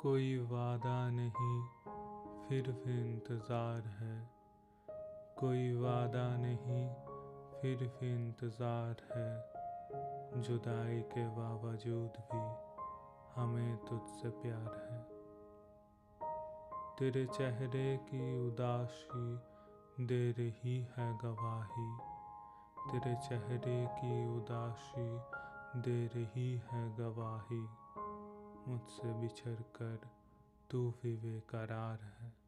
कोई वादा नहीं, फिर भी इंतज़ार है। कोई वादा नहीं, फिर भी इंतज़ार है। जुदाई के बावजूद भी हमें तुझसे प्यार है। तेरे चेहरे की उदासी दे रही है गवाही। तेरे चेहरे की उदासी दे रही है गवाही। मुझसे बिछड़ कर तू भी बेकरार है।